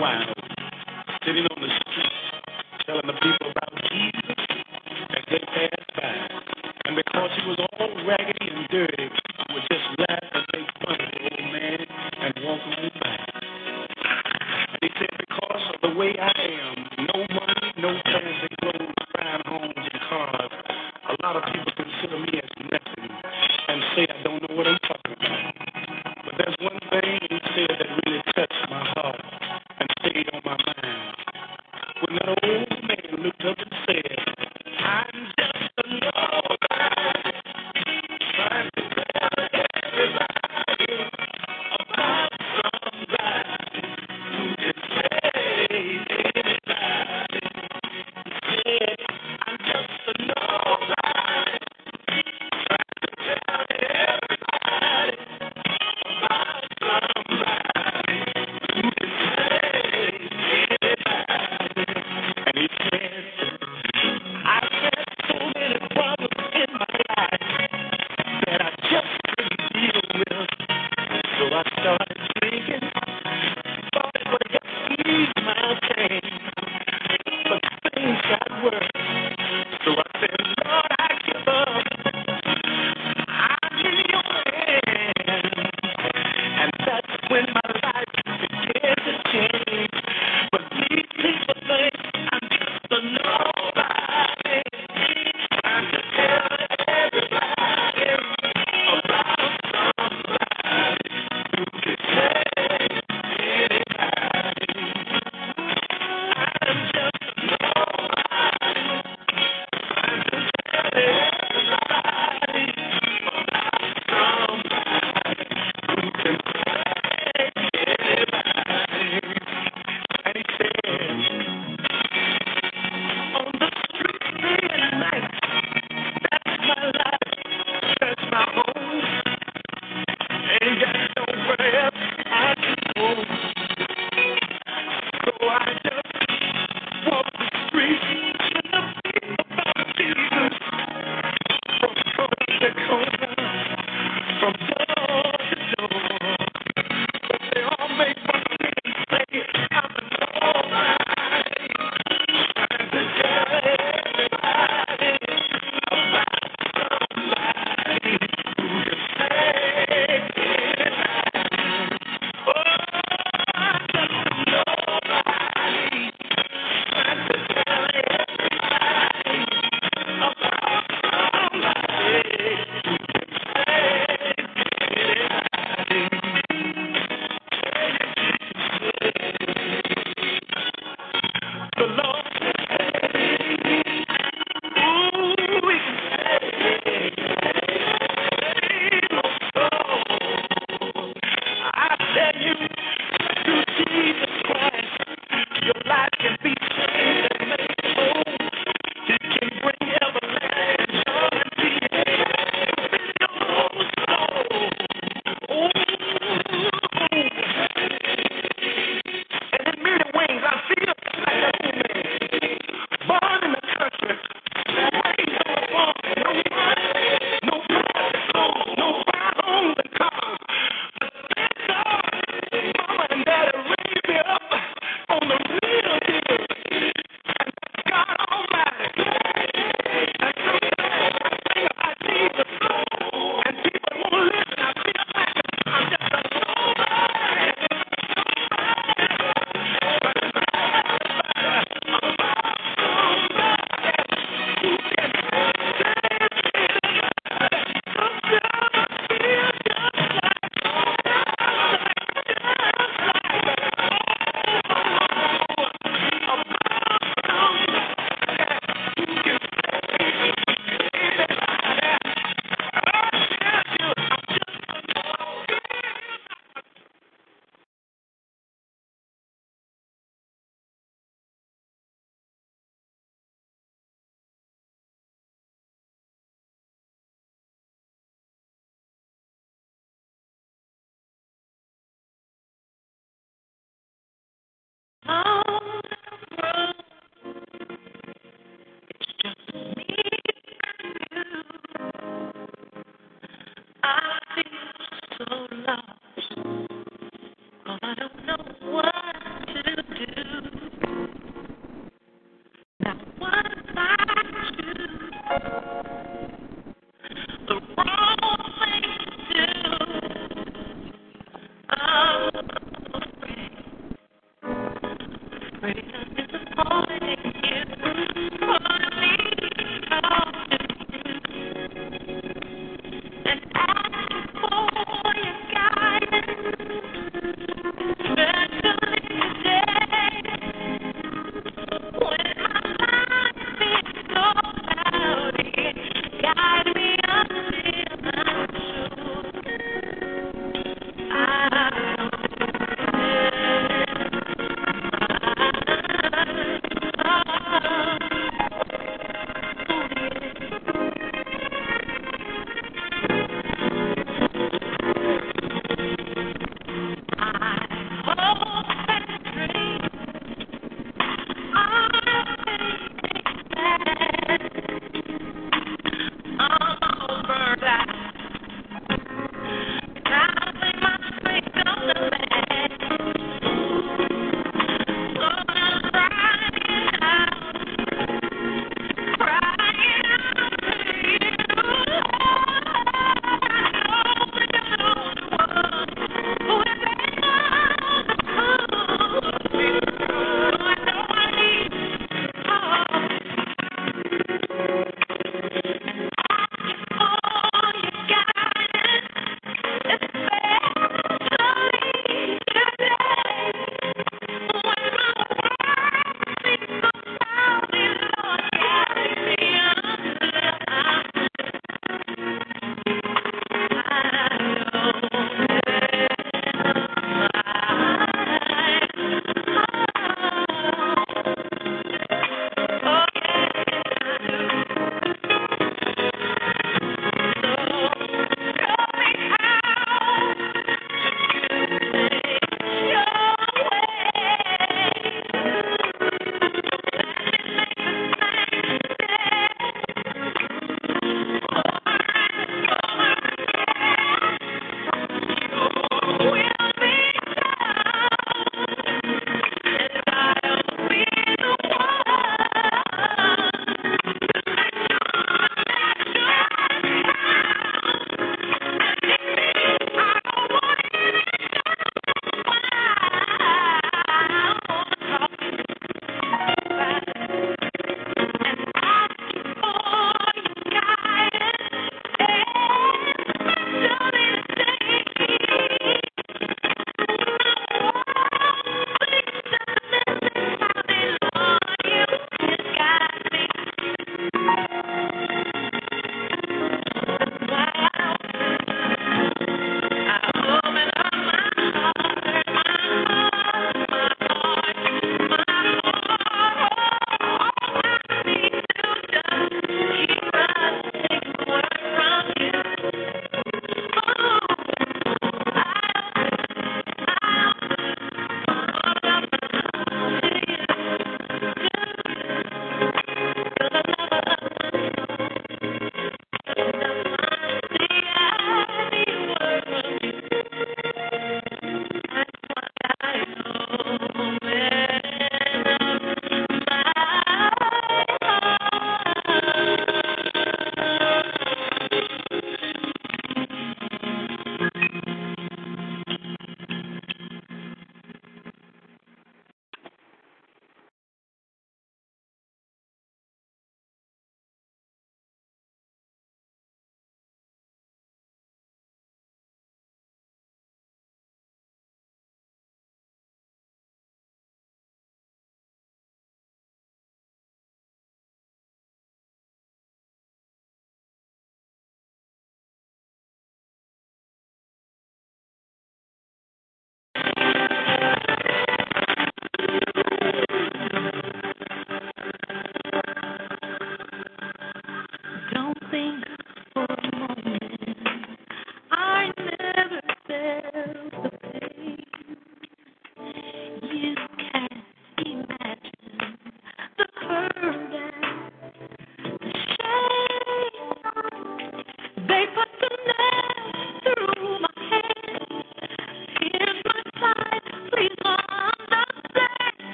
wine sitting on the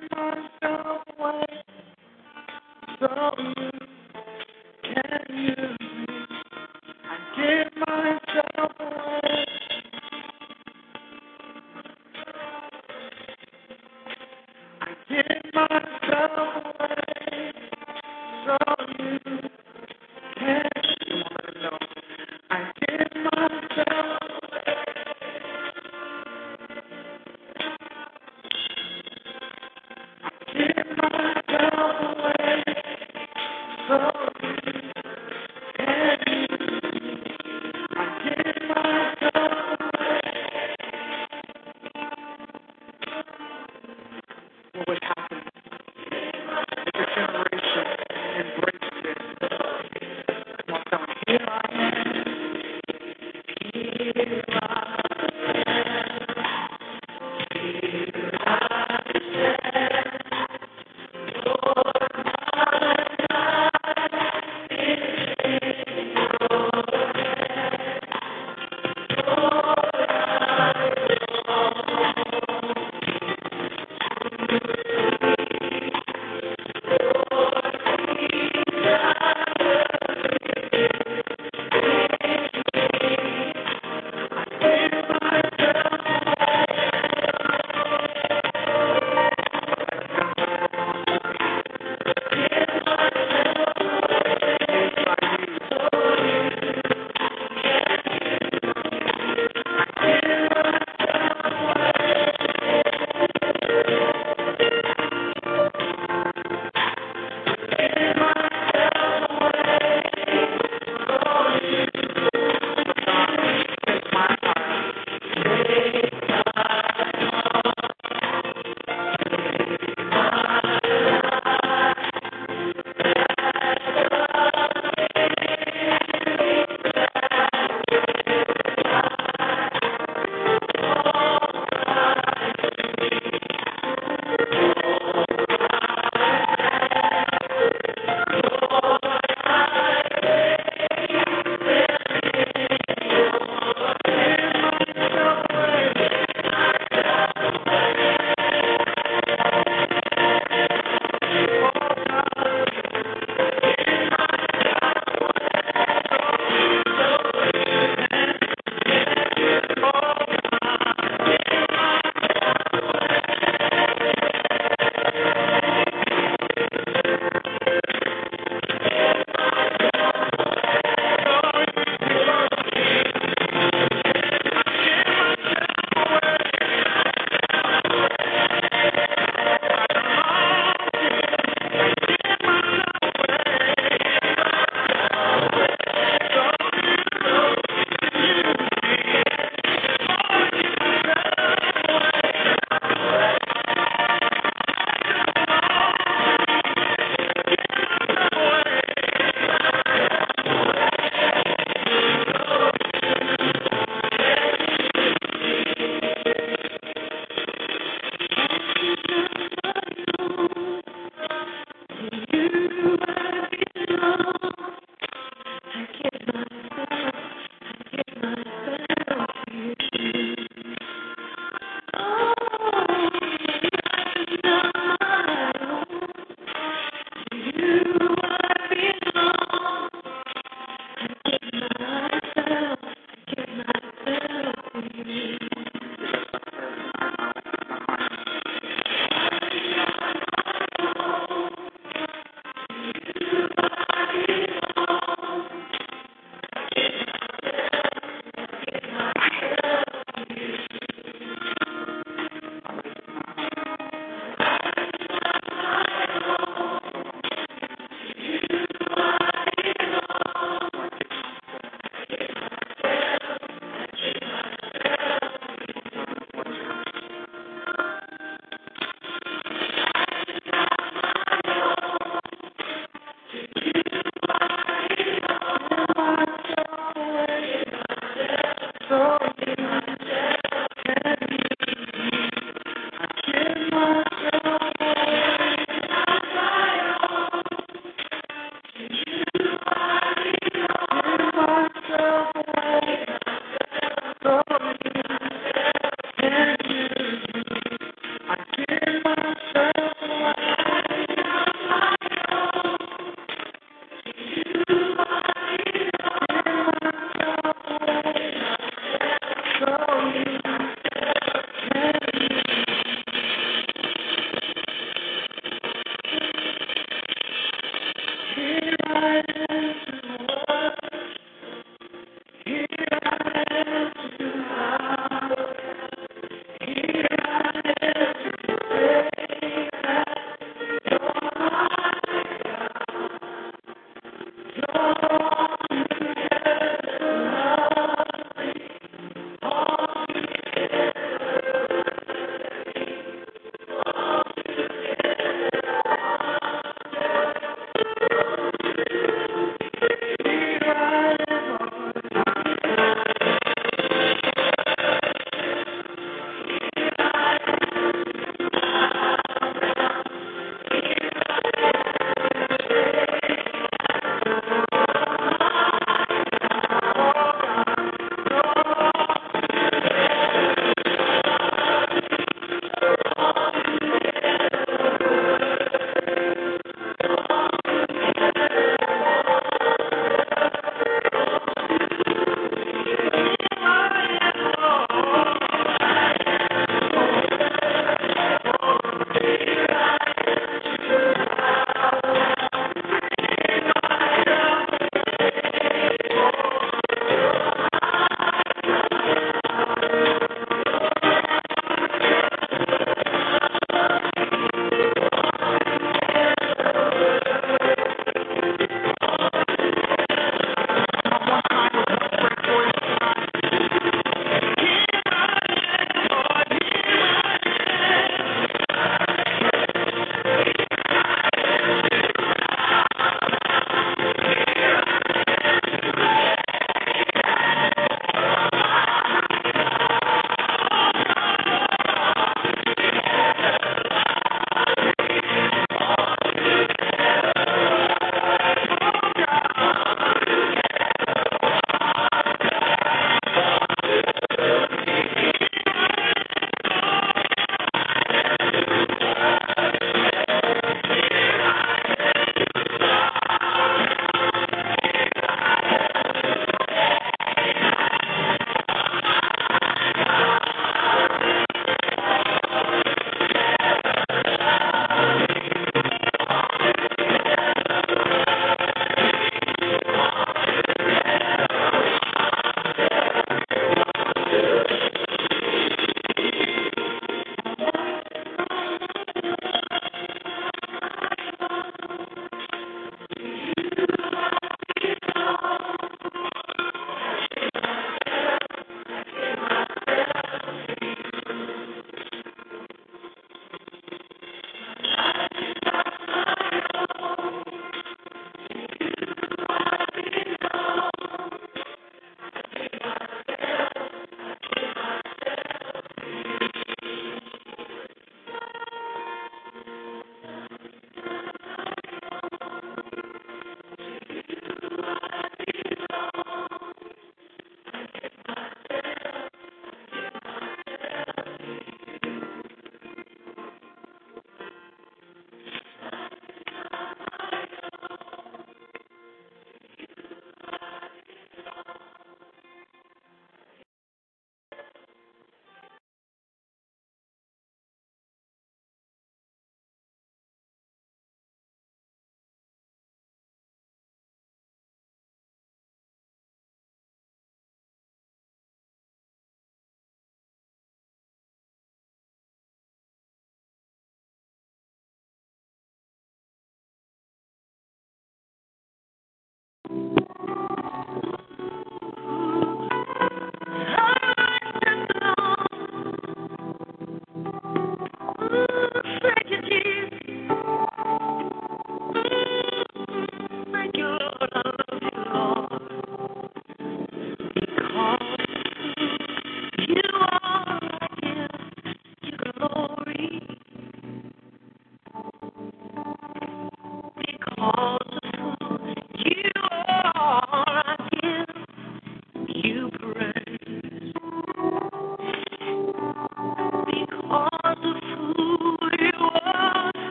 give myself away so you Thank you.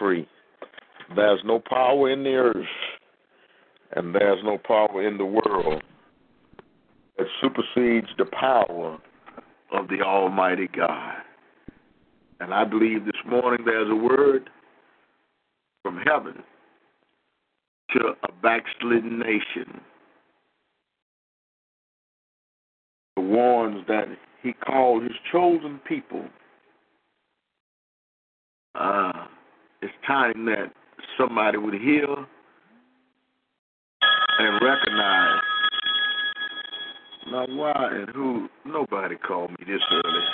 free. There's no power in the earth, and there's no power in the world that supersedes the power of the Almighty God. And I believe this morning there's a word from heaven to a backslidden nation. that warns that he called his chosen people time that somebody would hear and recognize now why and who nobody called me this early.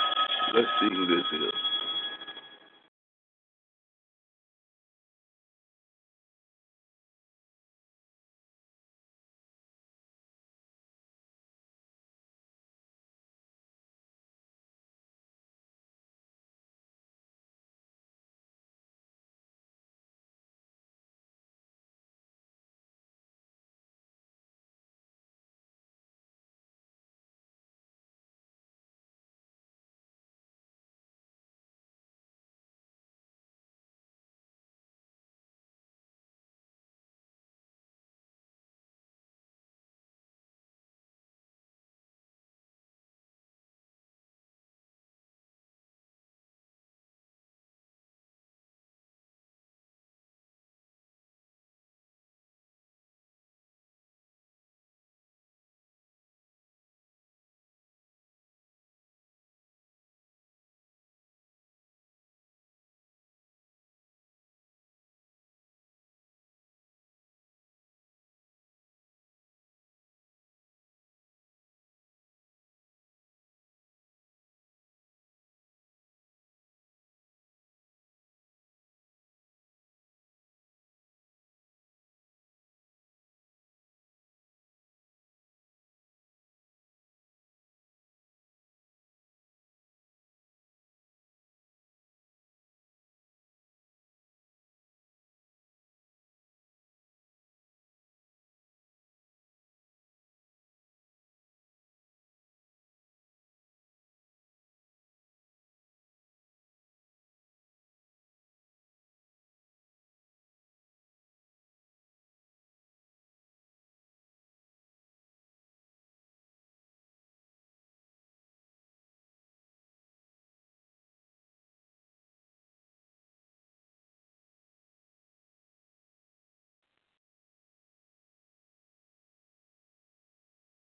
Let's see who this is.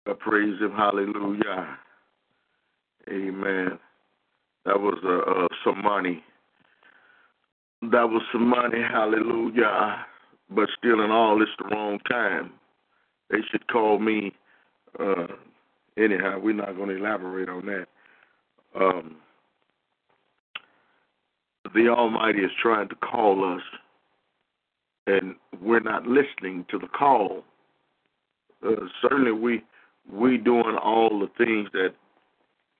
I praise Him. Hallelujah. Amen. That was uh, uh, some money. That was some money. Hallelujah. But still, in all, it's the wrong time. They should call me. Uh, anyhow, we're not going to elaborate on that. Um, the Almighty is trying to call us, and we're not listening to the call. Uh, certainly, we we doing all the things that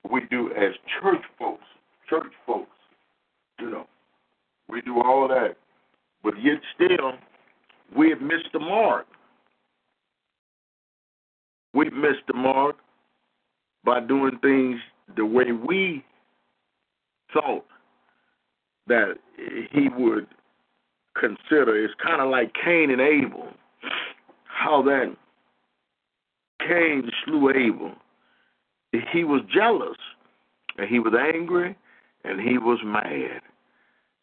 we do as church folks. Church folks, you know, we do all that, but yet still, we have missed the mark. We've missed the mark by doing things the way we thought that he would consider. It's kind of like Cain and Abel. How that Cain slew Abel. He was jealous, and he was angry, and he was mad.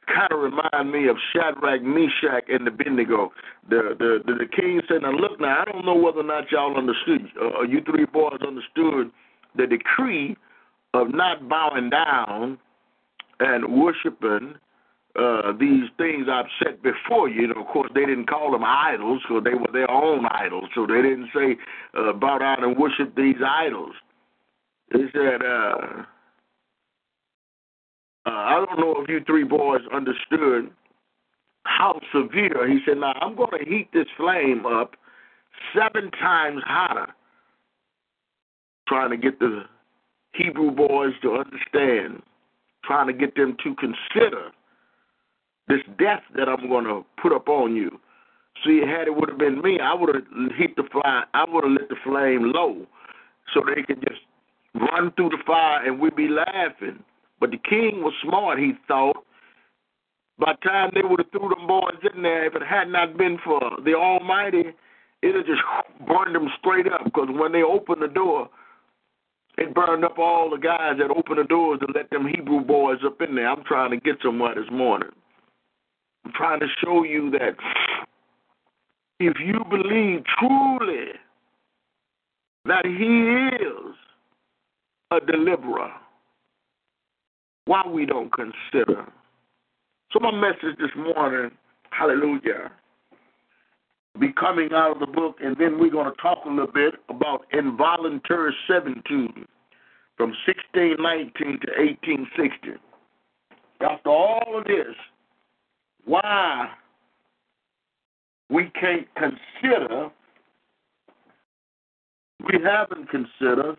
Kind of remind me of Shadrach, Meshach, and Abednego. The, the the the king said, "Now look, now I don't know whether or not y'all understood. Uh, you three boys understood the decree of not bowing down and worshiping uh, these things I've set before you. know, of course, they didn't call them idols because they were their own idols. So they didn't say uh, bow down and worship these idols. They said, uh, uh, I don't know if you three boys understood how severe. He said, now I'm going to heat this flame up seven times hotter, trying to get the Hebrew boys to understand, trying to get them to consider this death that I'm going to put up on you. See, had it would have been me, I would have heat the fire. I would have lit the flame low, so they could just run through the fire and we'd be laughing. But the king was smart, he thought. By the time they would have threw them boys in there, if it had not been for the Almighty, it'd have just burned them straight up. Because when they opened the door, it burned up all the guys that opened the doors to let them Hebrew boys up in there. I'm trying to get somewhere this morning. I'm trying to show you that if you believe truly that He is a deliverer, why we don't consider. So my message this morning, hallelujah, be coming out of the book, and then we're going to talk a little bit about involuntary servitude from 1619 to 1860. After all of this, why we can't consider, we haven't considered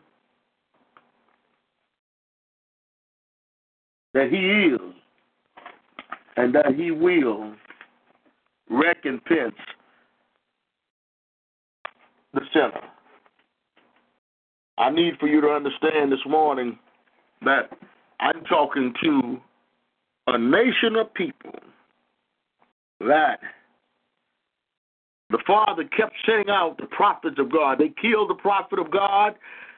that He is and that He will recompense the sinner. I need for you to understand this morning that I'm talking to a nation of people that the Father kept sending out the prophets of God. They killed the prophet of God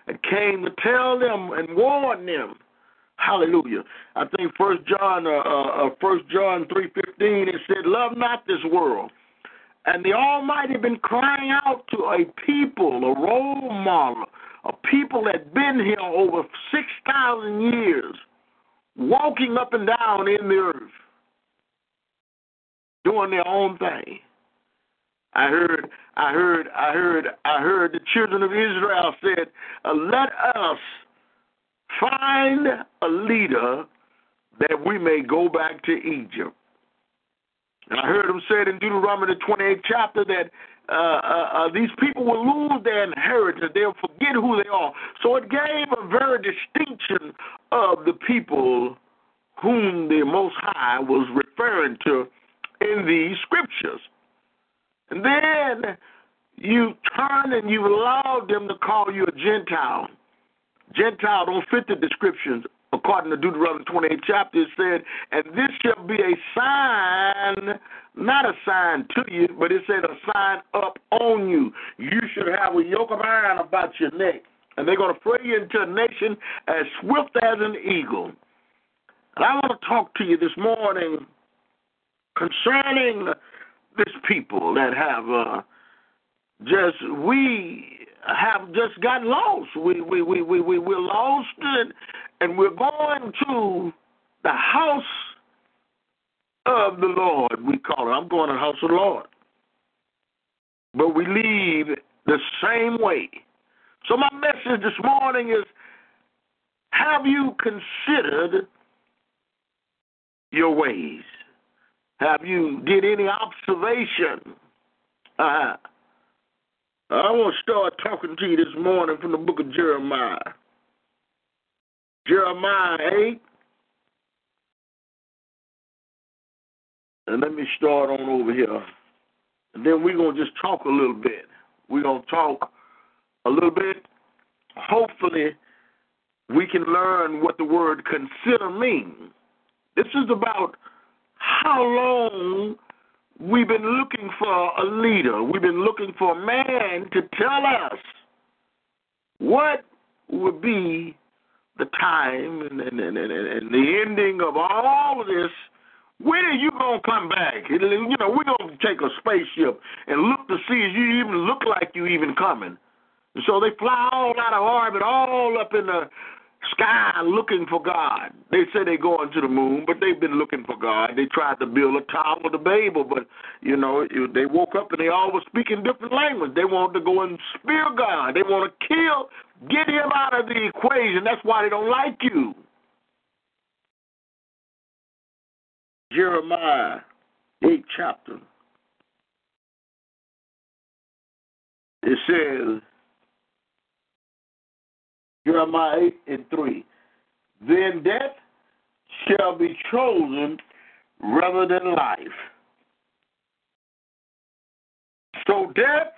and came to tell them and warn them Hallelujah. I think First John, uh, uh, First John three fifteen, it said, "Love not this world." And the Almighty been crying out to a people, a role model, a people that been here over six thousand years, walking up and down in the earth, doing their own thing. I heard, I heard, I heard, I heard the children of Israel said, uh, "Let us." Find a leader that we may go back to Egypt. And I heard him say it in Deuteronomy the 28th chapter that uh, uh, uh, these people will lose their inheritance. They'll forget who they are. So it gave a very distinction of the people whom the Most High was referring to in these scriptures. And then you turn and you allow them to call you a Gentile. Gentile don't fit the descriptions according to Deuteronomy 28 chapter. It said, and this shall be a sign, not a sign to you, but it said a sign up on you. You should have a yoke of iron about your neck. And they're going to free you into a nation as swift as an eagle. And I want to talk to you this morning concerning this people that have uh, just, we have just got lost. We we we we, we we're lost and and we're going to the house of the Lord. We call it. I'm going to the house of the Lord, but we leave the same way. So my message this morning is: Have you considered your ways? Have you did any observation? Uh, I want to start talking to you this morning from the book of Jeremiah. Jeremiah 8. And let me start on over here. And then we're going to just talk a little bit. We're going to talk a little bit. Hopefully, we can learn what the word consider means. This is about how long we've been looking for a leader. We've been looking for a man to tell us what would be the time and, and, and, and the ending of all of this. When are you going to come back? You know, we're to take a spaceship and look to see if you even look like you even coming. And so they fly all out of orbit, all up in the sky looking for God. They say they're going to the moon, but they've been looking for God. They tried to build a tower to Babel, but you know they woke up and they all were speaking different language. They wanted to go and spear God. They want to kill, get him out of the equation. That's why they don't like you. Jeremiah 8 chapter. It says, Jeremiah 8 and 3. Then death shall be chosen rather than life. So death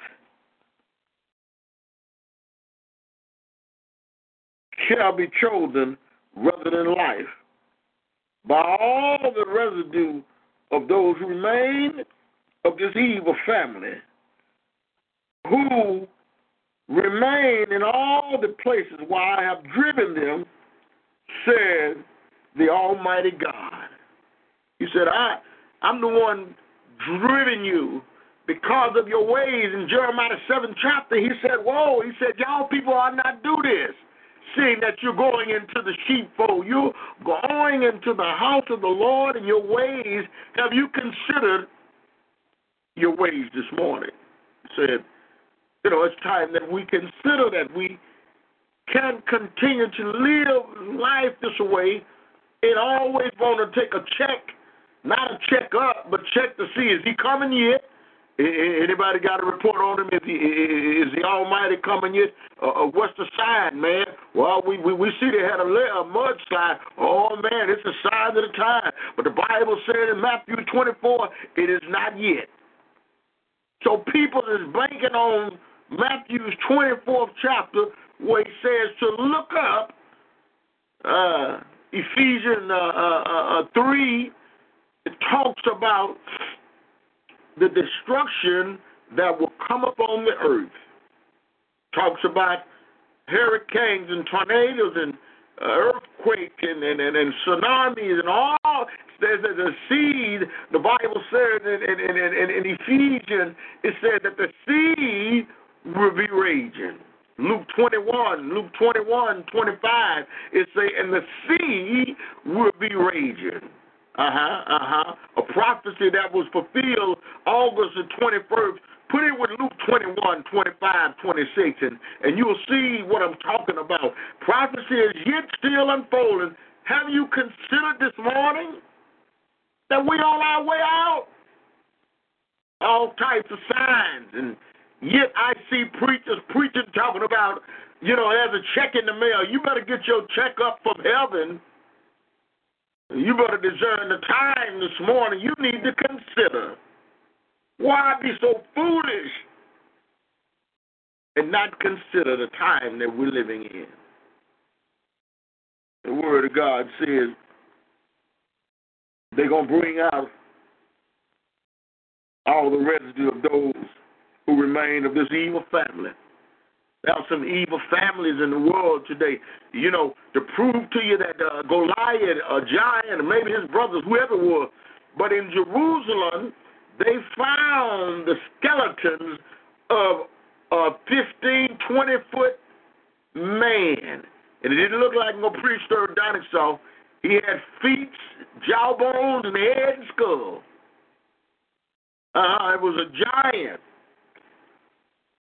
shall be chosen rather than life by all the residue of those who remain of this evil family, who remain in all the places where I have driven them, said the Almighty God. He said, I, I'm the one driven you because of your ways. In Jeremiah 7 chapter, he said, Whoa, he said, Y'all people are not do this. Seeing that you're going into the sheepfold, you're going into the house of the Lord and your ways. Have you considered your ways this morning? He said, you know, it's time that we consider that we can't continue to live life this way and always want to take a check, not a check up, but check to see is he coming yet? Anybody got a report on him? Is, he, is the Almighty coming yet? Uh, what's the sign, man? Well, we, we, we see they had a, a mudslide. Oh, man, it's a sign of the time. But the Bible said in Matthew 24, it is not yet. So people is banking on Matthew's 24th chapter, where he says to look up uh, Ephesians uh, uh, uh, uh 3, it talks about the destruction that will come upon the earth. Talks about hurricanes and tornadoes and uh, earthquake and, and, and, and, tsunamis and all. There's a, seed, the Bible says in, in, in, in, in Ephesians, it said that the seed will be raging. Luke 21, Luke 21, 25, it say, and the sea will be raging. Uh-huh, uh-huh. A prophecy that was fulfilled August the 21st. Put it with Luke 21, 25, 26, and, and you'll see what I'm talking about. Prophecy is yet still unfolding. Have you considered this morning that we're on our way out? All types of signs and Yet I see preachers preaching, talking about, you know, there's a check in the mail. You better get your check up from heaven. You better discern the time this morning. You need to consider why be so foolish and not consider the time that we're living in. The Word of God says they're going to bring out all the residue of those who remain of this evil family. There are some evil families in the world today. You know, to prove to you that uh, Goliath, a giant, maybe his brothers, whoever it was, but in Jerusalem, they found the skeletons of a, a 15, 20 foot man. And it didn't look like no dinosaur. He had feet, jawbones, and head and skull. Uh, it was a giant.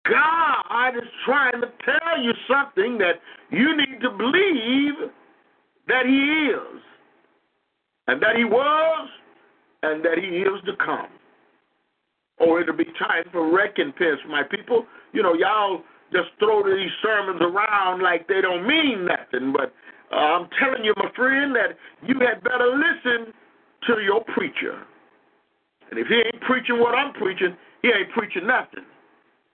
God is trying to tell you something that you need to believe that He is, and that He was, and that He is to come. Or it'll be time for recompense, my people. You know, y'all just throw these sermons around like they don't mean nothing, but uh, I'm telling you, my friend, that you had better listen to your preacher. And if he ain't preaching what I'm preaching, he ain't preaching nothing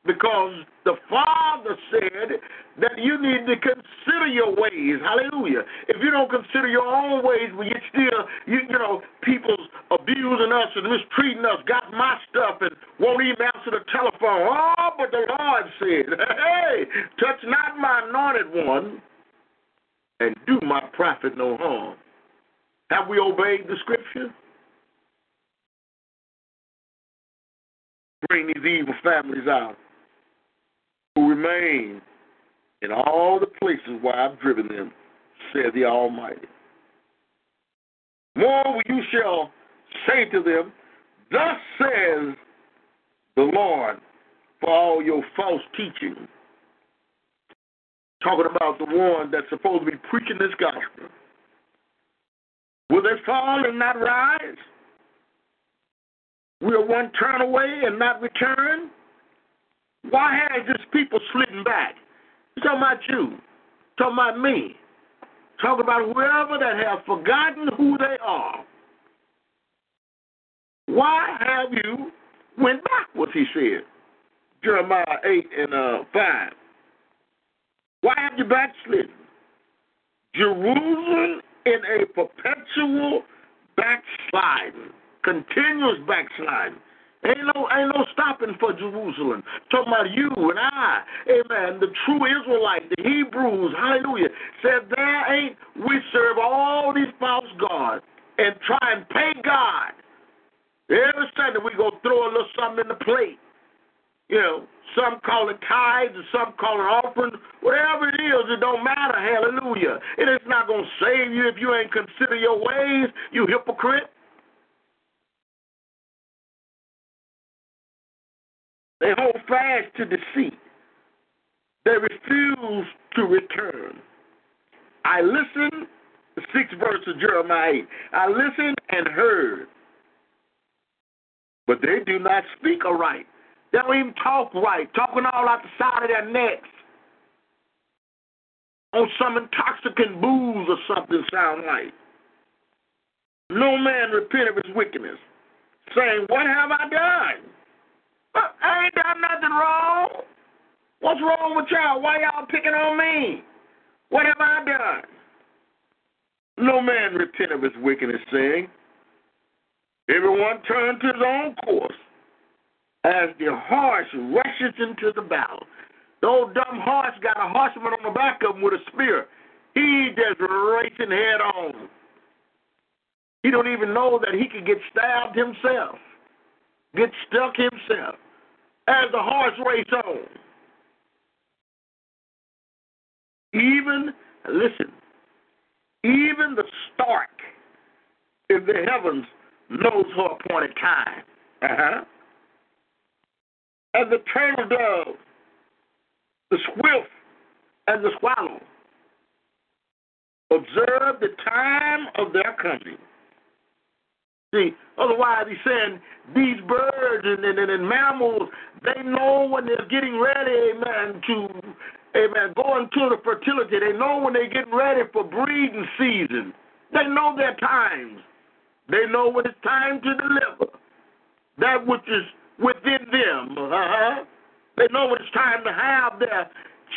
because the Father said that you need to consider your ways. Hallelujah. If you don't consider your own ways, when you still, you, you know, people's abusing us and mistreating us, got my stuff and won't even answer the telephone. Oh, but the Lord said, hey, touch not my anointed one and do my prophet no harm. Have we obeyed the scripture? Bring these evil families out who remain in all the places where I've driven them, said the Almighty. Moreover, you shall say to them, Thus says the Lord, for all your false teaching. Talking about the one that's supposed to be preaching this gospel. Will they fall and not rise? Will one turn away and not return? Why has this people slidden back? I'm talking about you. talking about me. Talk about whoever that have forgotten who they are. Why have you went backwards, he said. Jeremiah 8 and uh, 5. Why have you backslidden? Jerusalem in a perpetual backsliding, continuous backsliding. Ain't no, ain't no stopping for Jerusalem. Talking about you and I, amen. The true Israelite, the Hebrews, hallelujah, said there ain't we serve all these false gods and try and pay God. Every Sunday we go throw a little something in the plate. You know, some call it tithes and some call it offerings. Whatever it is, it don't matter. Hallelujah. It is not going to save you if you ain't consider your ways, you hypocrite. They hold fast to deceit. They refuse to return. I listened, the sixth verse of Jeremiah 8. I listened and heard, but they do not speak aright. They don't even talk right, talking all out the side of their necks. On some intoxicant booze or something sound like. No man repent of his wickedness, saying, What have I done? I ain't done nothing wrong. What's wrong with y'all? Why y'all picking on me? What have I done? No man repent of his wickedness, saying, Everyone turn to his own course as the horse rushes into the battle. The old dumb horse got a horseman on the back of him with a spear. He just racing head on. He don't even know that he could get stabbed himself, get stuck himself as the horse race on. Even, listen, even the stork in the heavens knows her appointed time. Uh-huh. And the turtle dove, the swift, and the swallow observe the time of their coming. See, otherwise he's saying these birds and, and, and mammals, they know when they're getting ready, amen, to amen, go into the fertility. They know when they're getting ready for breeding season. They know their times. They know when it's time to deliver that which is within them. Uh-huh. They know when it's time to have their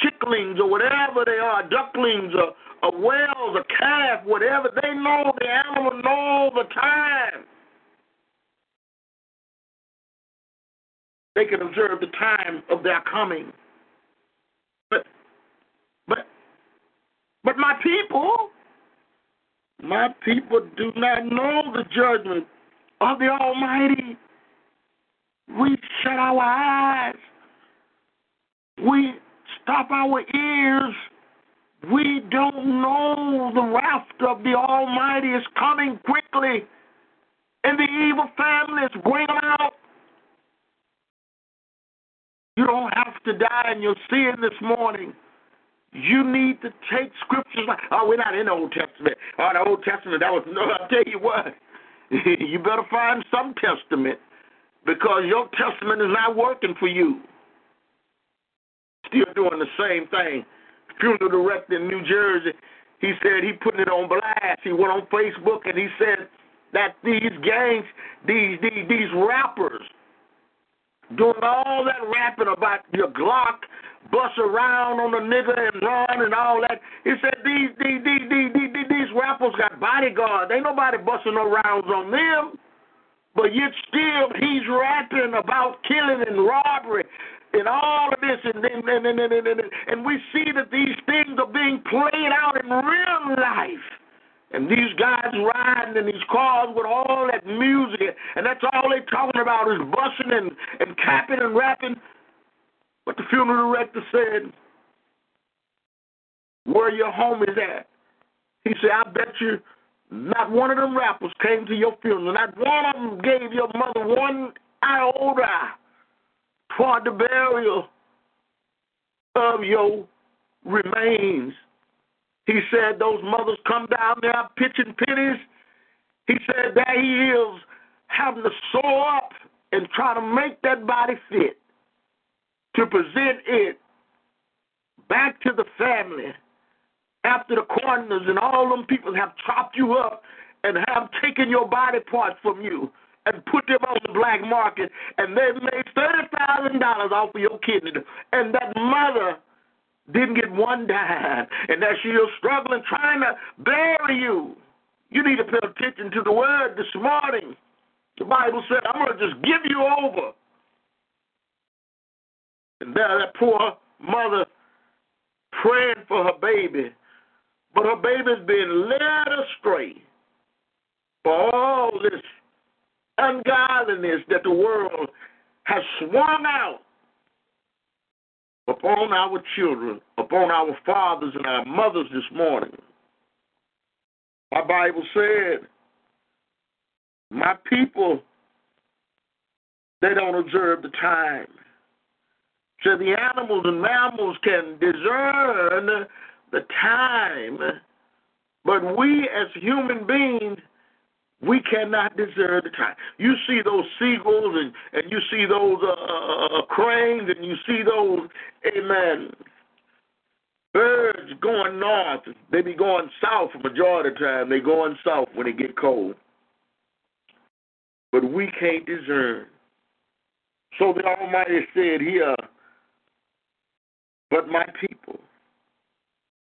chicklings or whatever they are, ducklings or, or whale, a calf, whatever. They know the animal know the time. They can observe the time of their coming. But but but my people my people do not know the judgment of the Almighty. We shut our eyes we stop our ears, we don't know the wrath of the Almighty is coming quickly, and the evil families bring them out. You don't have to die in your sin this morning. You need to take scriptures like, oh, we're not in the Old Testament. Oh, the Old Testament, that was, no, I'll tell you what. you better find some testament because your testament is not working for you. Still doing the same thing. Funeral director in New Jersey, he said he putting it on blast. He went on Facebook and he said that these gangs, these these these rappers, doing all that rapping about your Glock, bust around on a nigga and run and all that. He said these these these these these, these rappers got bodyguards. Ain't nobody busting no rounds on them. But yet still he's rapping about killing and robbery and all of this, and and, and, and, and, and we see that these things are being played out in real life. And these guys riding in these cars with all that music, and that's all they're talking about is busting and, and capping and rapping. But the funeral director said, Where your homies at? He said, I bet you not one of them rappers came to your funeral. Not one of them gave your mother one iota toward the burial of your remains. He said those mothers come down there pitching pennies. He said there he is having to sew up and try to make that body fit to present it back to the family after the coroners and all them people have chopped you up and have taken your body parts from you and put them on the black market and they've made thirty thousand dollars off of your kidney and that mother didn't get one dime and that she is struggling trying to bury you. You need to pay attention to the word this morning. The Bible said, I'm gonna just give you over. And there that poor mother praying for her baby but her baby's been led astray for all this ungodliness that the world has swung out upon our children, upon our fathers and our mothers this morning. My Bible said, My people, they don't observe the time. So the animals and mammals can discern the time, but we as human beings, we cannot discern the time. You see those seagulls and, and you see those uh, uh, uh, cranes and you see those, amen, birds going north. They be going south for majority of the time. They going south when it get cold. But we can't discern. So the Almighty said here, but my people,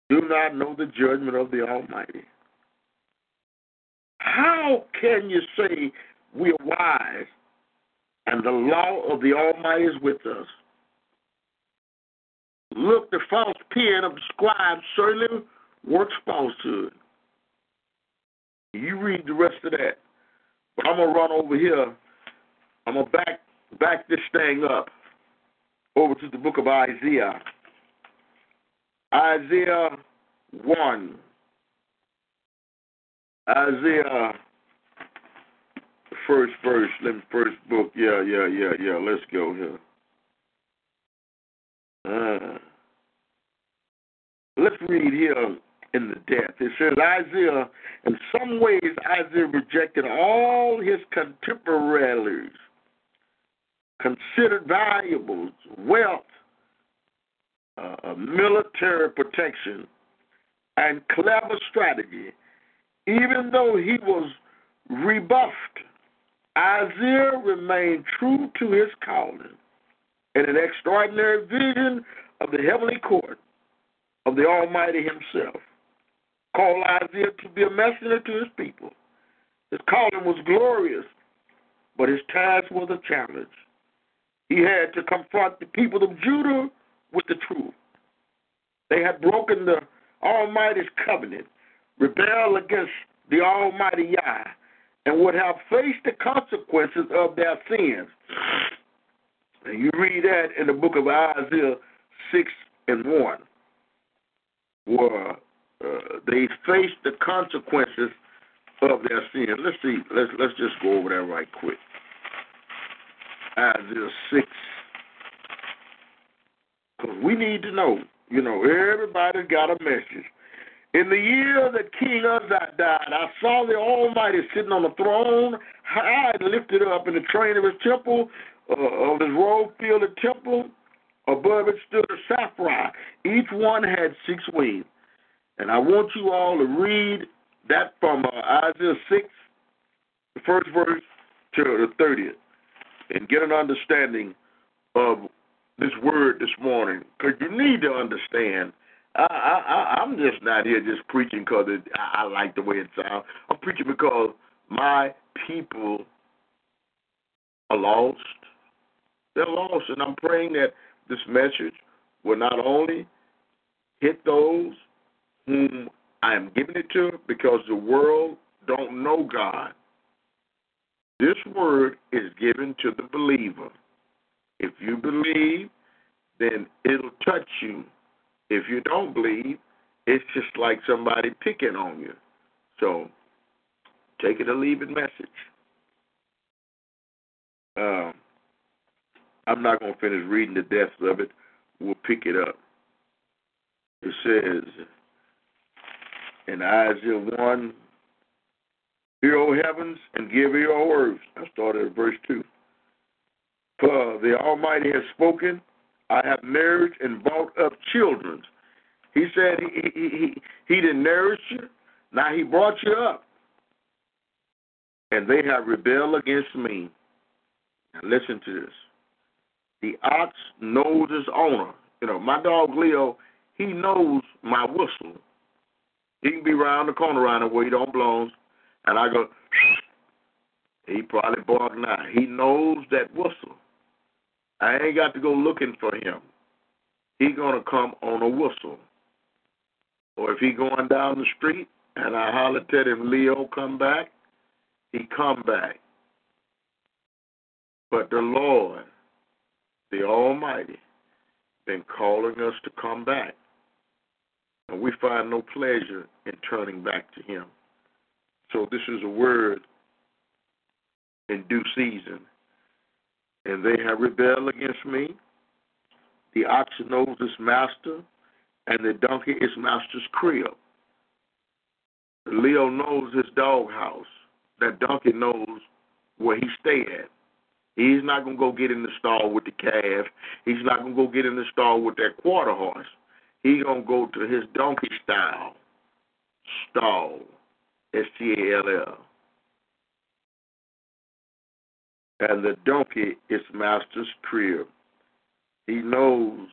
do not know the judgment of the Almighty. How can you say we are wise and the law of the Almighty is with us? Look, the false pen of the scribe certainly works falsehood. You read the rest of that. But I'm gonna run over here. I'm gonna back back this thing up over to the book of Isaiah. Isaiah 1. Isaiah, first verse, let me, first book. Yeah, yeah, yeah, yeah. Let's go here. Uh, let's read here in the death. It says Isaiah, in some ways, Isaiah rejected all his contemporaries, considered valuables, wealth, uh, military protection, and clever strategy. Even though he was rebuffed, Isaiah remained true to his calling and an extraordinary vision of the heavenly court of the Almighty Himself. Called Isaiah to be a messenger to his people. His calling was glorious, but his task was a challenge. He had to confront the people of Judah with the truth. They had broken the Almighty's covenant, rebelled against the Almighty Yah, and would have faced the consequences of their sins. And you read that in the book of Isaiah 6 and 1 where uh, they faced the consequences of their sin. Let's see. Let's let's just go over that right quick. Isaiah six, because we need to know. You know, everybody's got a message. In the year that King Uzziah died, I saw the Almighty sitting on the throne, high and lifted up in the train of his temple, uh, of his robe filled the temple. Above it stood a sapphire. Each one had six wings. And I want you all to read that from uh, Isaiah 6, the first verse to the 30th, and get an understanding of this word this morning. Because you need to understand. I, I, I'm just not here just preaching because I, I like the way it sounds. I'm preaching because my people are lost. They're lost. And I'm praying that this message will not only hit those whom I am giving it to because the world don't know God. This word is given to the believer. If you believe, then it'll touch you. If you don't believe, it's just like somebody picking on you. So take it or leave it message. Um, I'm not going to finish reading the depths of it. We'll pick it up. It says in Isaiah 1, Hear, O heavens, and give ear, O earth. I started at verse 2. For the Almighty has spoken, I have nourished and brought up children. He said he, he, he, he didn't nourish you, now he brought you up. And they have rebelled against me. Now listen to this. The ox knows his owner. You know, my dog Leo, he knows my whistle. He can be around the corner around way he don't belong. And I go, he probably bark now. He knows that whistle. I ain't got to go looking for him. He gonna come on a whistle. Or if he going down the street and I holler at him, Leo, come back, he come back. But the Lord, the Almighty, been calling us to come back. And we find no pleasure in turning back to him. So this is a word in due season. And they have rebelled against me. The oxen knows his master, and the donkey is master's crib. Leo knows his doghouse. That donkey knows where he stay at. He's not gonna go get in the stall with the calf. He's not gonna go get in the stall with that quarter horse. He's gonna go to his donkey style stall. S T A L L. And the donkey is master's crib. He knows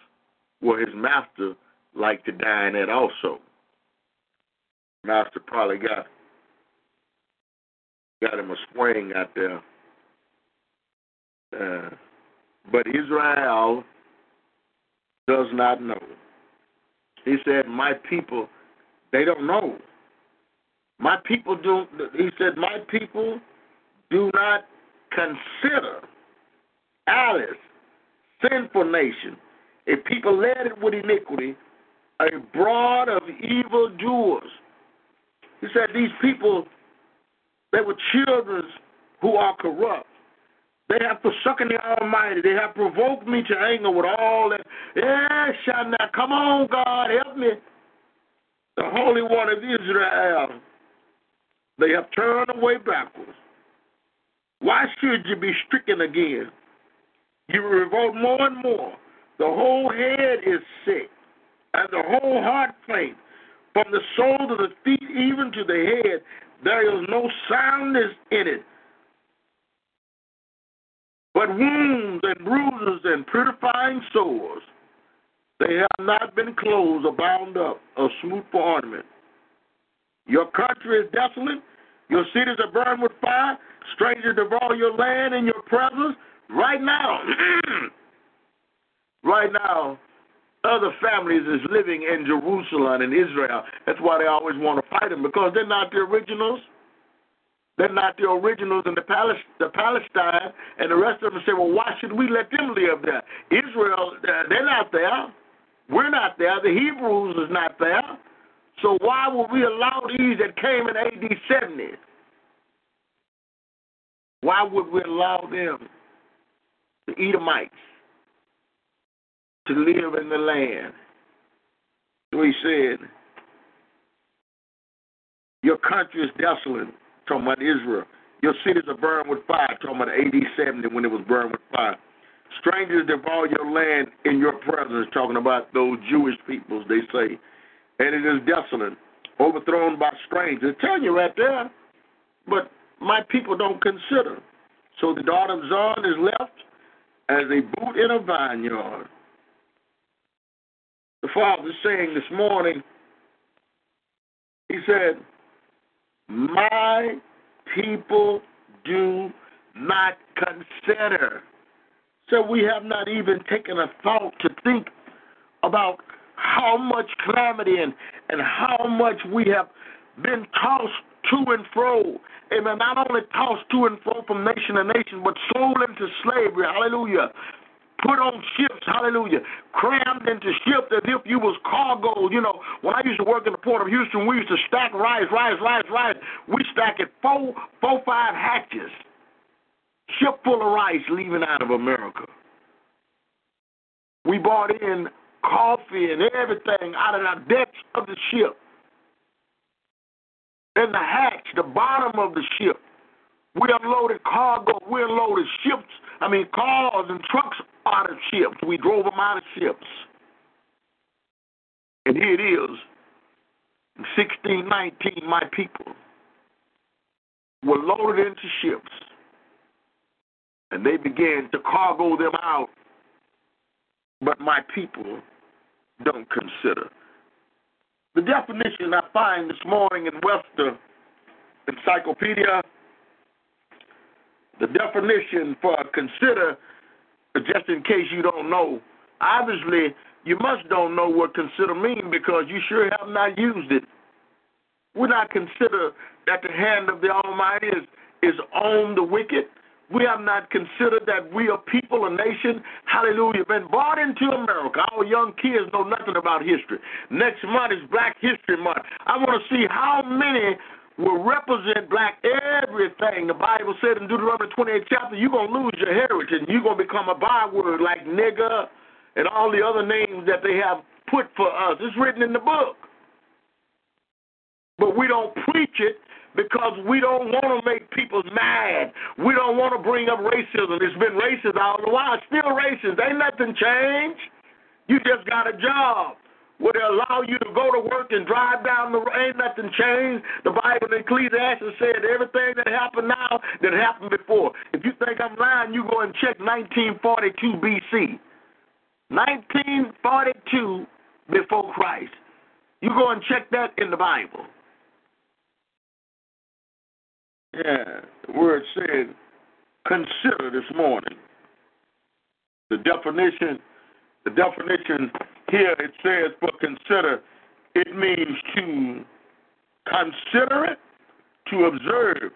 where his master like to dine at also. Master probably got got him a swing out there. Uh, but Israel does not know. He said, My people, they don't know. My people don't." he said, My people do not consider Alice, sinful nation, a people led with iniquity, a brood of evil doers. He said, These people, they were children who are corrupt. They have forsaken the Almighty. They have provoked me to anger with all that. Yeah, shall not. Come on, God, help me. The Holy One of Israel. They have turned away backwards. Why should you be stricken again? You revolt more and more. The whole head is sick, and the whole heart faint. From the sole to the feet, even to the head, there is no soundness in it, but wounds and bruises and purifying sores. They have not been closed or bound up or smooth for ornament. Your country is desolate. Your cities are burned with fire. Strangers devour your land in your presence. Right now, right now, other families is living in Jerusalem and Israel. That's why they always want to fight them because they're not the originals. They're not the originals in the, Palest- the Palestine, and the rest of them say, well, why should we let them live there? Israel, uh, they're not there. We're not there. The Hebrews is not there. So why would we allow these that came in AD 70? Why would we allow them, the Edomites, to live in the land? So he said, Your country is desolate, talking about Israel. Your cities are burned with fire, talking about AD 70 when it was burned with fire. Strangers devour your land in your presence, talking about those Jewish peoples, they say. And it is desolate, overthrown by strangers. Tell you right there. But my people don't consider. So the daughter of Zion is left as a boot in a vineyard. The Father saying this morning, He said, My people do not consider. So we have not even taken a thought to think about how much calamity and, and how much we have been tossed to and fro. Amen. Not only tossed to and fro from nation to nation, but sold into slavery. Hallelujah. Put on ships, hallelujah, crammed into ships as if you was cargo. You know, when I used to work in the port of Houston, we used to stack rice, rice, rice, rice. We stack it four, four, five hatches, ship full of rice leaving out of America. We brought in coffee and everything out of the decks of the ship. In the hatch, the bottom of the ship, we unloaded cargo. We unloaded ships, I mean, cars and trucks out of ships. We drove them out of ships. And here it is. In 1619, my people were loaded into ships. And they began to cargo them out. But my people don't consider. The definition I find this morning in Webster Encyclopedia, the definition for consider, just in case you don't know, obviously you must don't know what consider means because you sure have not used it. We're not consider that the hand of the Almighty is, is on the wicked. We have not considered that we are people, a nation, hallelujah, been brought into America. Our young kids know nothing about history. Next month is Black History Month. I want to see how many will represent black everything. The Bible said in Deuteronomy 28 chapter, you're going to lose your heritage. And you're going to become a byword like nigger and all the other names that they have put for us. It's written in the book. But we don't preach it because we don't want to make people mad. We don't want to bring up racism. It's been racist all the while. Still racist. Ain't nothing changed. You just got a job. Would it allow you to go to work and drive down the road? Ain't nothing changed. The Bible in Ecclesiastes said everything that happened now that happened before. If you think I'm lying, you go and check 1942 BC. 1942 before Christ. You go and check that in the Bible. Yeah, the word said, consider this morning. The definition, the definition here it says for consider, it means to consider it, to observe.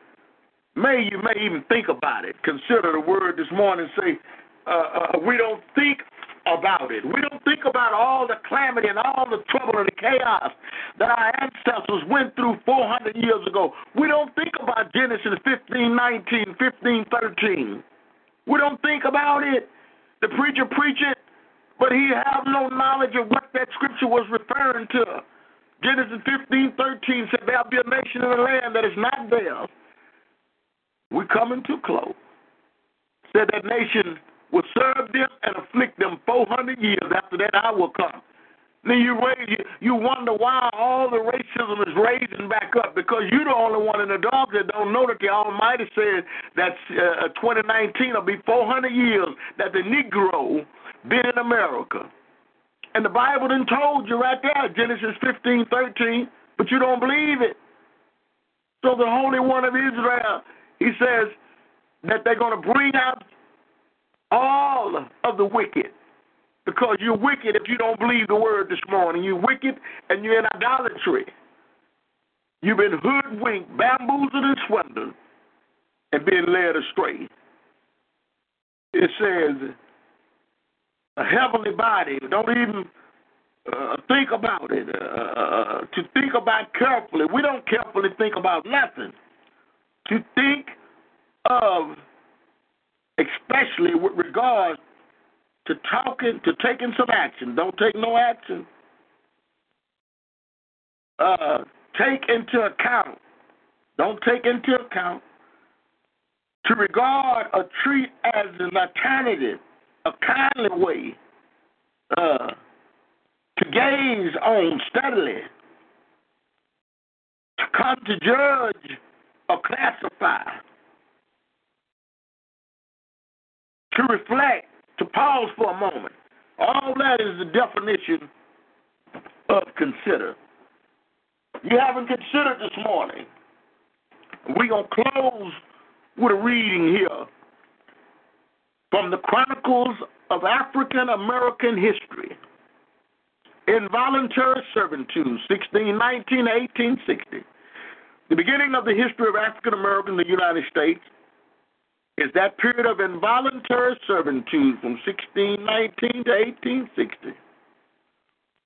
May you may even think about it. Consider the word this morning. Say, uh, uh, we don't think about it. We don't think about all the calamity and all the trouble and the chaos that our ancestors went through 400 years ago. We don't think about Genesis 15, 19, 15, 13. We don't think about it. The preacher preach it, but he have no knowledge of what that scripture was referring to. Genesis 15, 13 said, There'll be a nation in the land that is not theirs. We're coming too close. Said that nation will serve them and afflict them 400 years. After that, I will come. Then you raise, you, you wonder why all the racism is raising back up because you're the only one in the dark that don't know that the Almighty said that uh, 2019 will be 400 years that the Negro been in America. And the Bible then told you right there, Genesis 15, 13, but you don't believe it. So the Holy One of Israel, he says that they're going to bring out all of the wicked. Because you're wicked if you don't believe the word this morning. You're wicked and you're in idolatry. You've been hoodwinked, bamboozled, and swindled, and been led astray. It says, a heavenly body, don't even uh, think about it, uh, to think about carefully. We don't carefully think about nothing. To think of, especially with regard to talking, to taking some action. Don't take no action. Uh, take into account. Don't take into account to regard a treat as an alternative, a kindly way uh, to gaze on steadily, to come to judge or classify, to reflect, to pause for a moment. All that is the definition of consider. You haven't considered this morning. We're going to close with a reading here from the Chronicles of African American History. Involuntary servitude, 1619 1860. The beginning of the history of African Americans in the United States is that period of involuntary servitude from 1619 to 1860,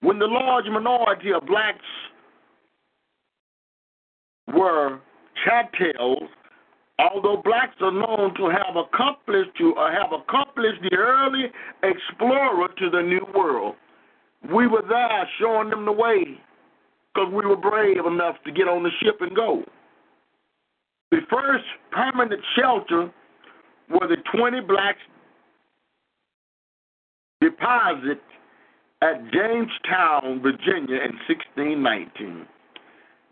when the large minority of blacks were chattels, although blacks are known to have accomplished to uh, have accomplished the early explorer to the new world. We were there showing them the way because we were brave enough to get on the ship and go. The first permanent shelter were the 20 blacks deposit at Jamestown, Virginia in 1619.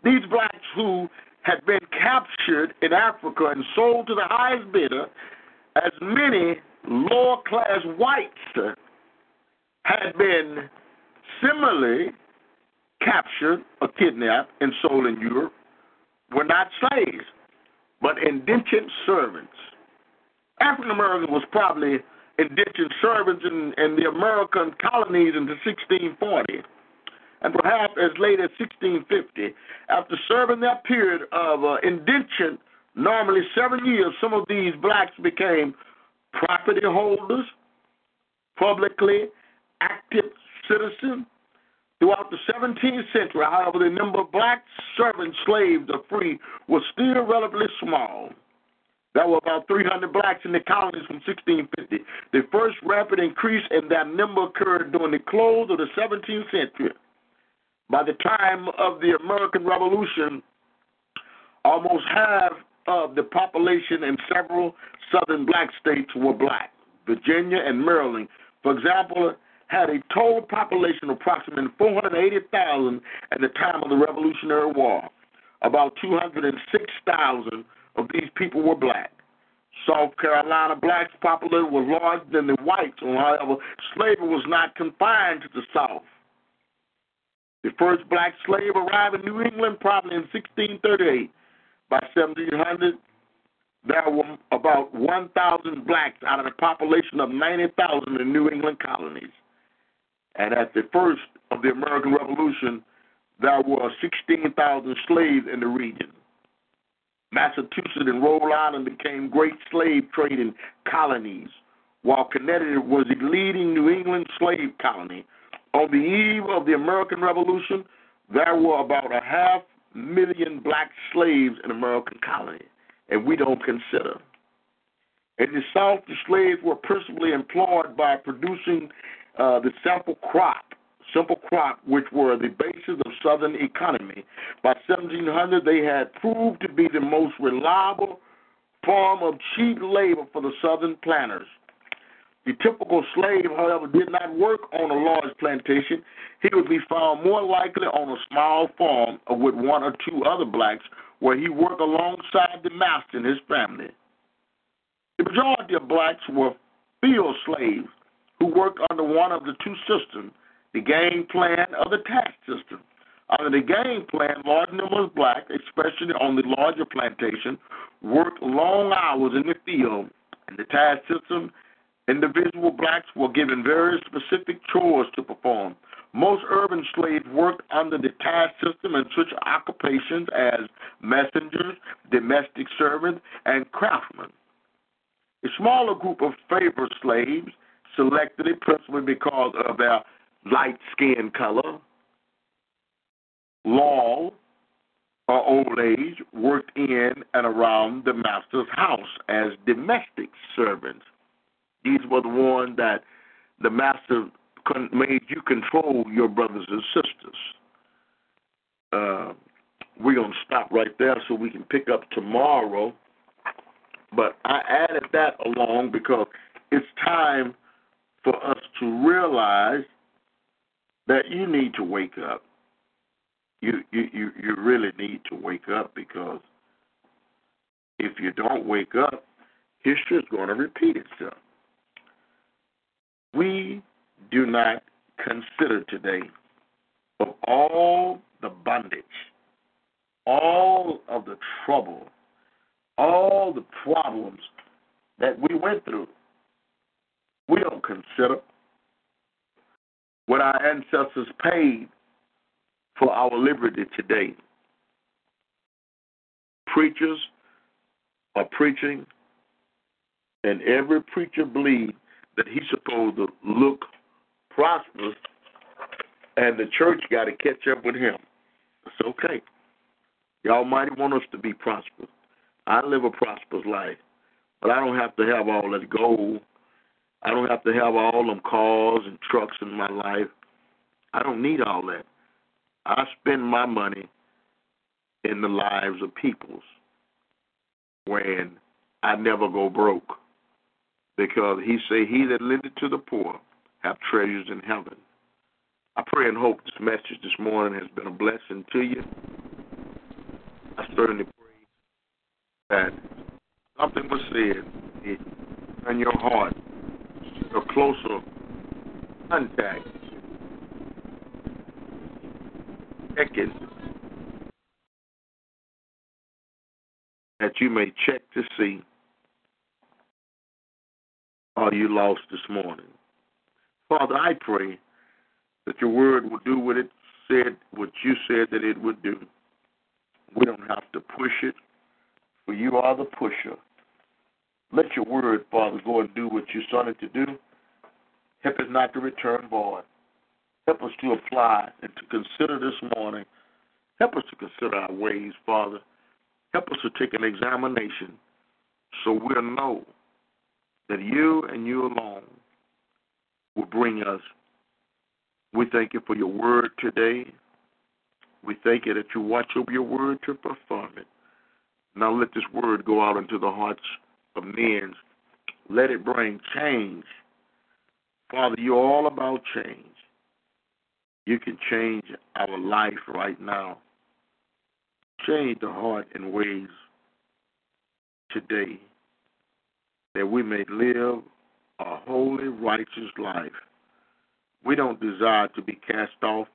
These blacks who had been captured in Africa and sold to the highest bidder, as many lower class whites uh, had been similarly captured or kidnapped and sold in Europe, were not slaves, but indentured servants. African American was probably indentured servants in, in the American colonies into 1640 and perhaps as late as 1650. After serving that period of uh, indenture, normally seven years, some of these blacks became property holders, publicly active citizens. Throughout the 17th century, however, the number of black servant slaves or free was still relatively small. There were about 300 blacks in the colonies from 1650. The first rapid increase in that number occurred during the close of the 17th century. By the time of the American Revolution, almost half of the population in several southern black states were black. Virginia and Maryland, for example, had a total population of approximately 480,000 at the time of the Revolutionary War. About 206,000 of these people were black. South Carolina blacks population was larger than the whites. However, slavery was not confined to the South. The first black slave arrived in New England probably in 1638. By 1700, there were about 1,000 blacks out of the population of 90,000 in New England colonies. And at the first of the American Revolution, there were 16,000 slaves in the region. Massachusetts and Rhode Island became great slave trading colonies, while Connecticut was the leading New England slave colony. On the eve of the American Revolution, there were about a half million black slaves in American colony, and we don't consider. In the South, the slaves were principally employed by producing uh, the simple crop, simple crop, which were the basis of Southern economy. By 1700, they had proved to be the most reliable form of cheap labor for the Southern planters. The typical slave, however, did not work on a large plantation. He would be found more likely on a small farm with one or two other blacks where he worked alongside the master and his family. The majority of blacks were field slaves who worked under one of the two systems, the game plan of the task system. Under the game plan, large numbers of blacks, especially on the larger plantation, worked long hours in the field. In the task system, Individual blacks were given very specific chores to perform. Most urban slaves worked under the task system in such occupations as messengers, domestic servants, and craftsmen. A smaller group of favored slaves, selected principally because of their light skin color, law, or old age worked in and around the master's house as domestic servants. These were the ones that the master made you control your brothers and sisters. Uh, we're going to stop right there so we can pick up tomorrow. But I added that along because it's time for us to realize that you need to wake up. You you you, you really need to wake up because if you don't wake up, history is going to repeat itself. We do not consider today of all the bondage, all of the trouble, all the problems that we went through. We don't consider what our ancestors paid for our liberty today. Preachers are preaching, and every preacher believes that he's supposed to look prosperous, and the church got to catch up with him. It's okay. The Almighty want us to be prosperous. I live a prosperous life, but I don't have to have all that gold. I don't have to have all them cars and trucks in my life. I don't need all that. I spend my money in the lives of peoples when I never go broke. Because he say, He that lendeth to the poor have treasures in heaven. I pray and hope this message this morning has been a blessing to you. I certainly pray that something was said in your heart, a closer contact, checking that you may check to see are you lost this morning. Father, I pray that your word will do what it said, what you said that it would do. We don't have to push it, for you are the pusher. Let your word, Father, go and do what you it to do. Help us not to return void. Help us to apply and to consider this morning. Help us to consider our ways, Father. Help us to take an examination so we'll know that you and you alone will bring us. We thank you for your word today. We thank you that you watch over your word to perform it. Now let this word go out into the hearts men. Let it bring change. Father, you're all about change. You can change our life right now. Change the heart and ways today that we may live a holy, righteous life. We don't desire to be cast off.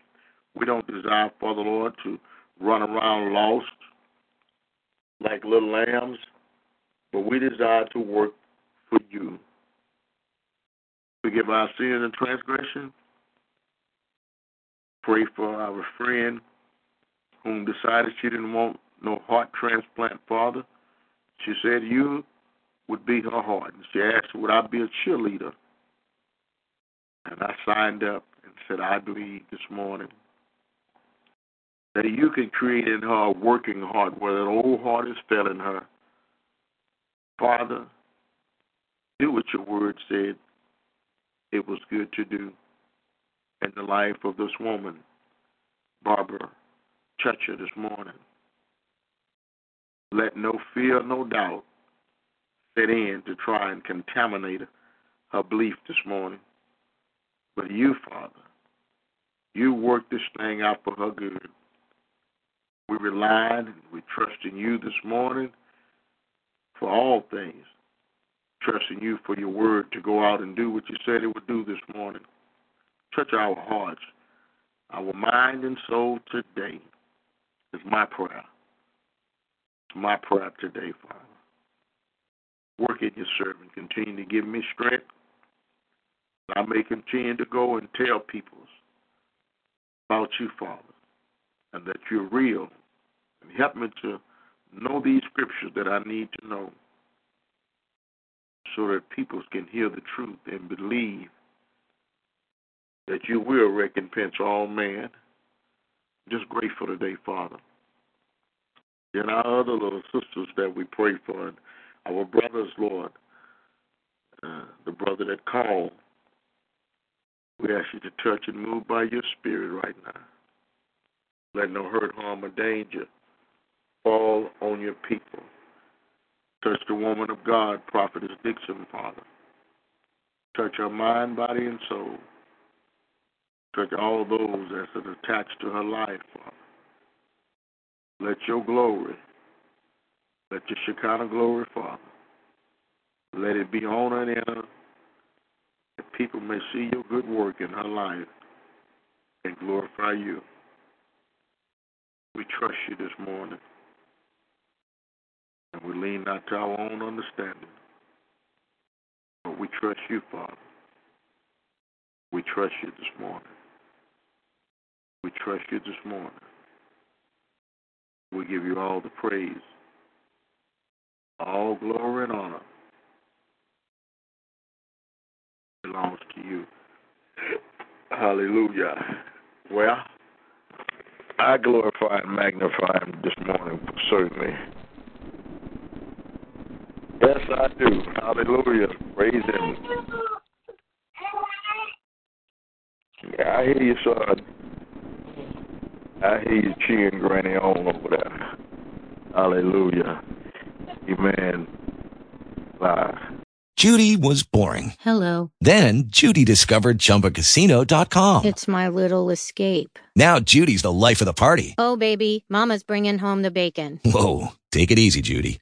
We don't desire, for the Lord, to run around lost like little lambs, but we desire to work for you. Forgive our sin and transgression. Pray for our friend whom decided she didn't want no heart transplant, Father. She said you would be her heart. And she asked, Would I be a cheerleader? And I signed up and said, I believe this morning that you can create in her a working heart where that old heart is failing her. Father, do what your word said it was good to do in the life of this woman, Barbara Churcher, this morning. Let no fear, no doubt set in to try and contaminate her belief this morning. But you, Father, you work this thing out for her good. We rely and we trust in you this morning for all things. Trusting you for your word to go out and do what you said it would do this morning. Touch our hearts, our mind and soul today is my prayer. It's my prayer today, Father. Work in your servant. Continue to give me strength. I may continue to go and tell people about you, Father, and that you're real. And help me to know these scriptures that I need to know so that people can hear the truth and believe that you will recompense all men. Just grateful today, Father. And our other little sisters that we pray for, and our brothers, Lord, uh, the brother that called, we ask you to touch and move by your spirit right now. Let no hurt, harm, or danger fall on your people. Touch the woman of God, Prophetess Dixon, Father. Touch her mind, body, and soul. Touch all those that are attached to her life, Father. Let your glory, let your Shekinah glory, Father, let it be on and in her, that people may see your good work in her life and glorify you. We trust you this morning, and we lean not to our own understanding, but we trust you, Father. We trust you this morning. We trust you this morning. We give you all the praise, all glory and honor belongs to you. Hallelujah. Well, I glorify and magnify him this morning, certainly. Yes, I do. Hallelujah. Praise him. Yeah, I hear you, son. I hear you cheering Granny on over there. Hallelujah. Amen. Bye. Judy was boring. Hello. Then Judy discovered ChumbaCasino.com. It's my little escape. Now Judy's the life of the party. Oh, baby, Mama's bringing home the bacon. Whoa, take it easy, Judy.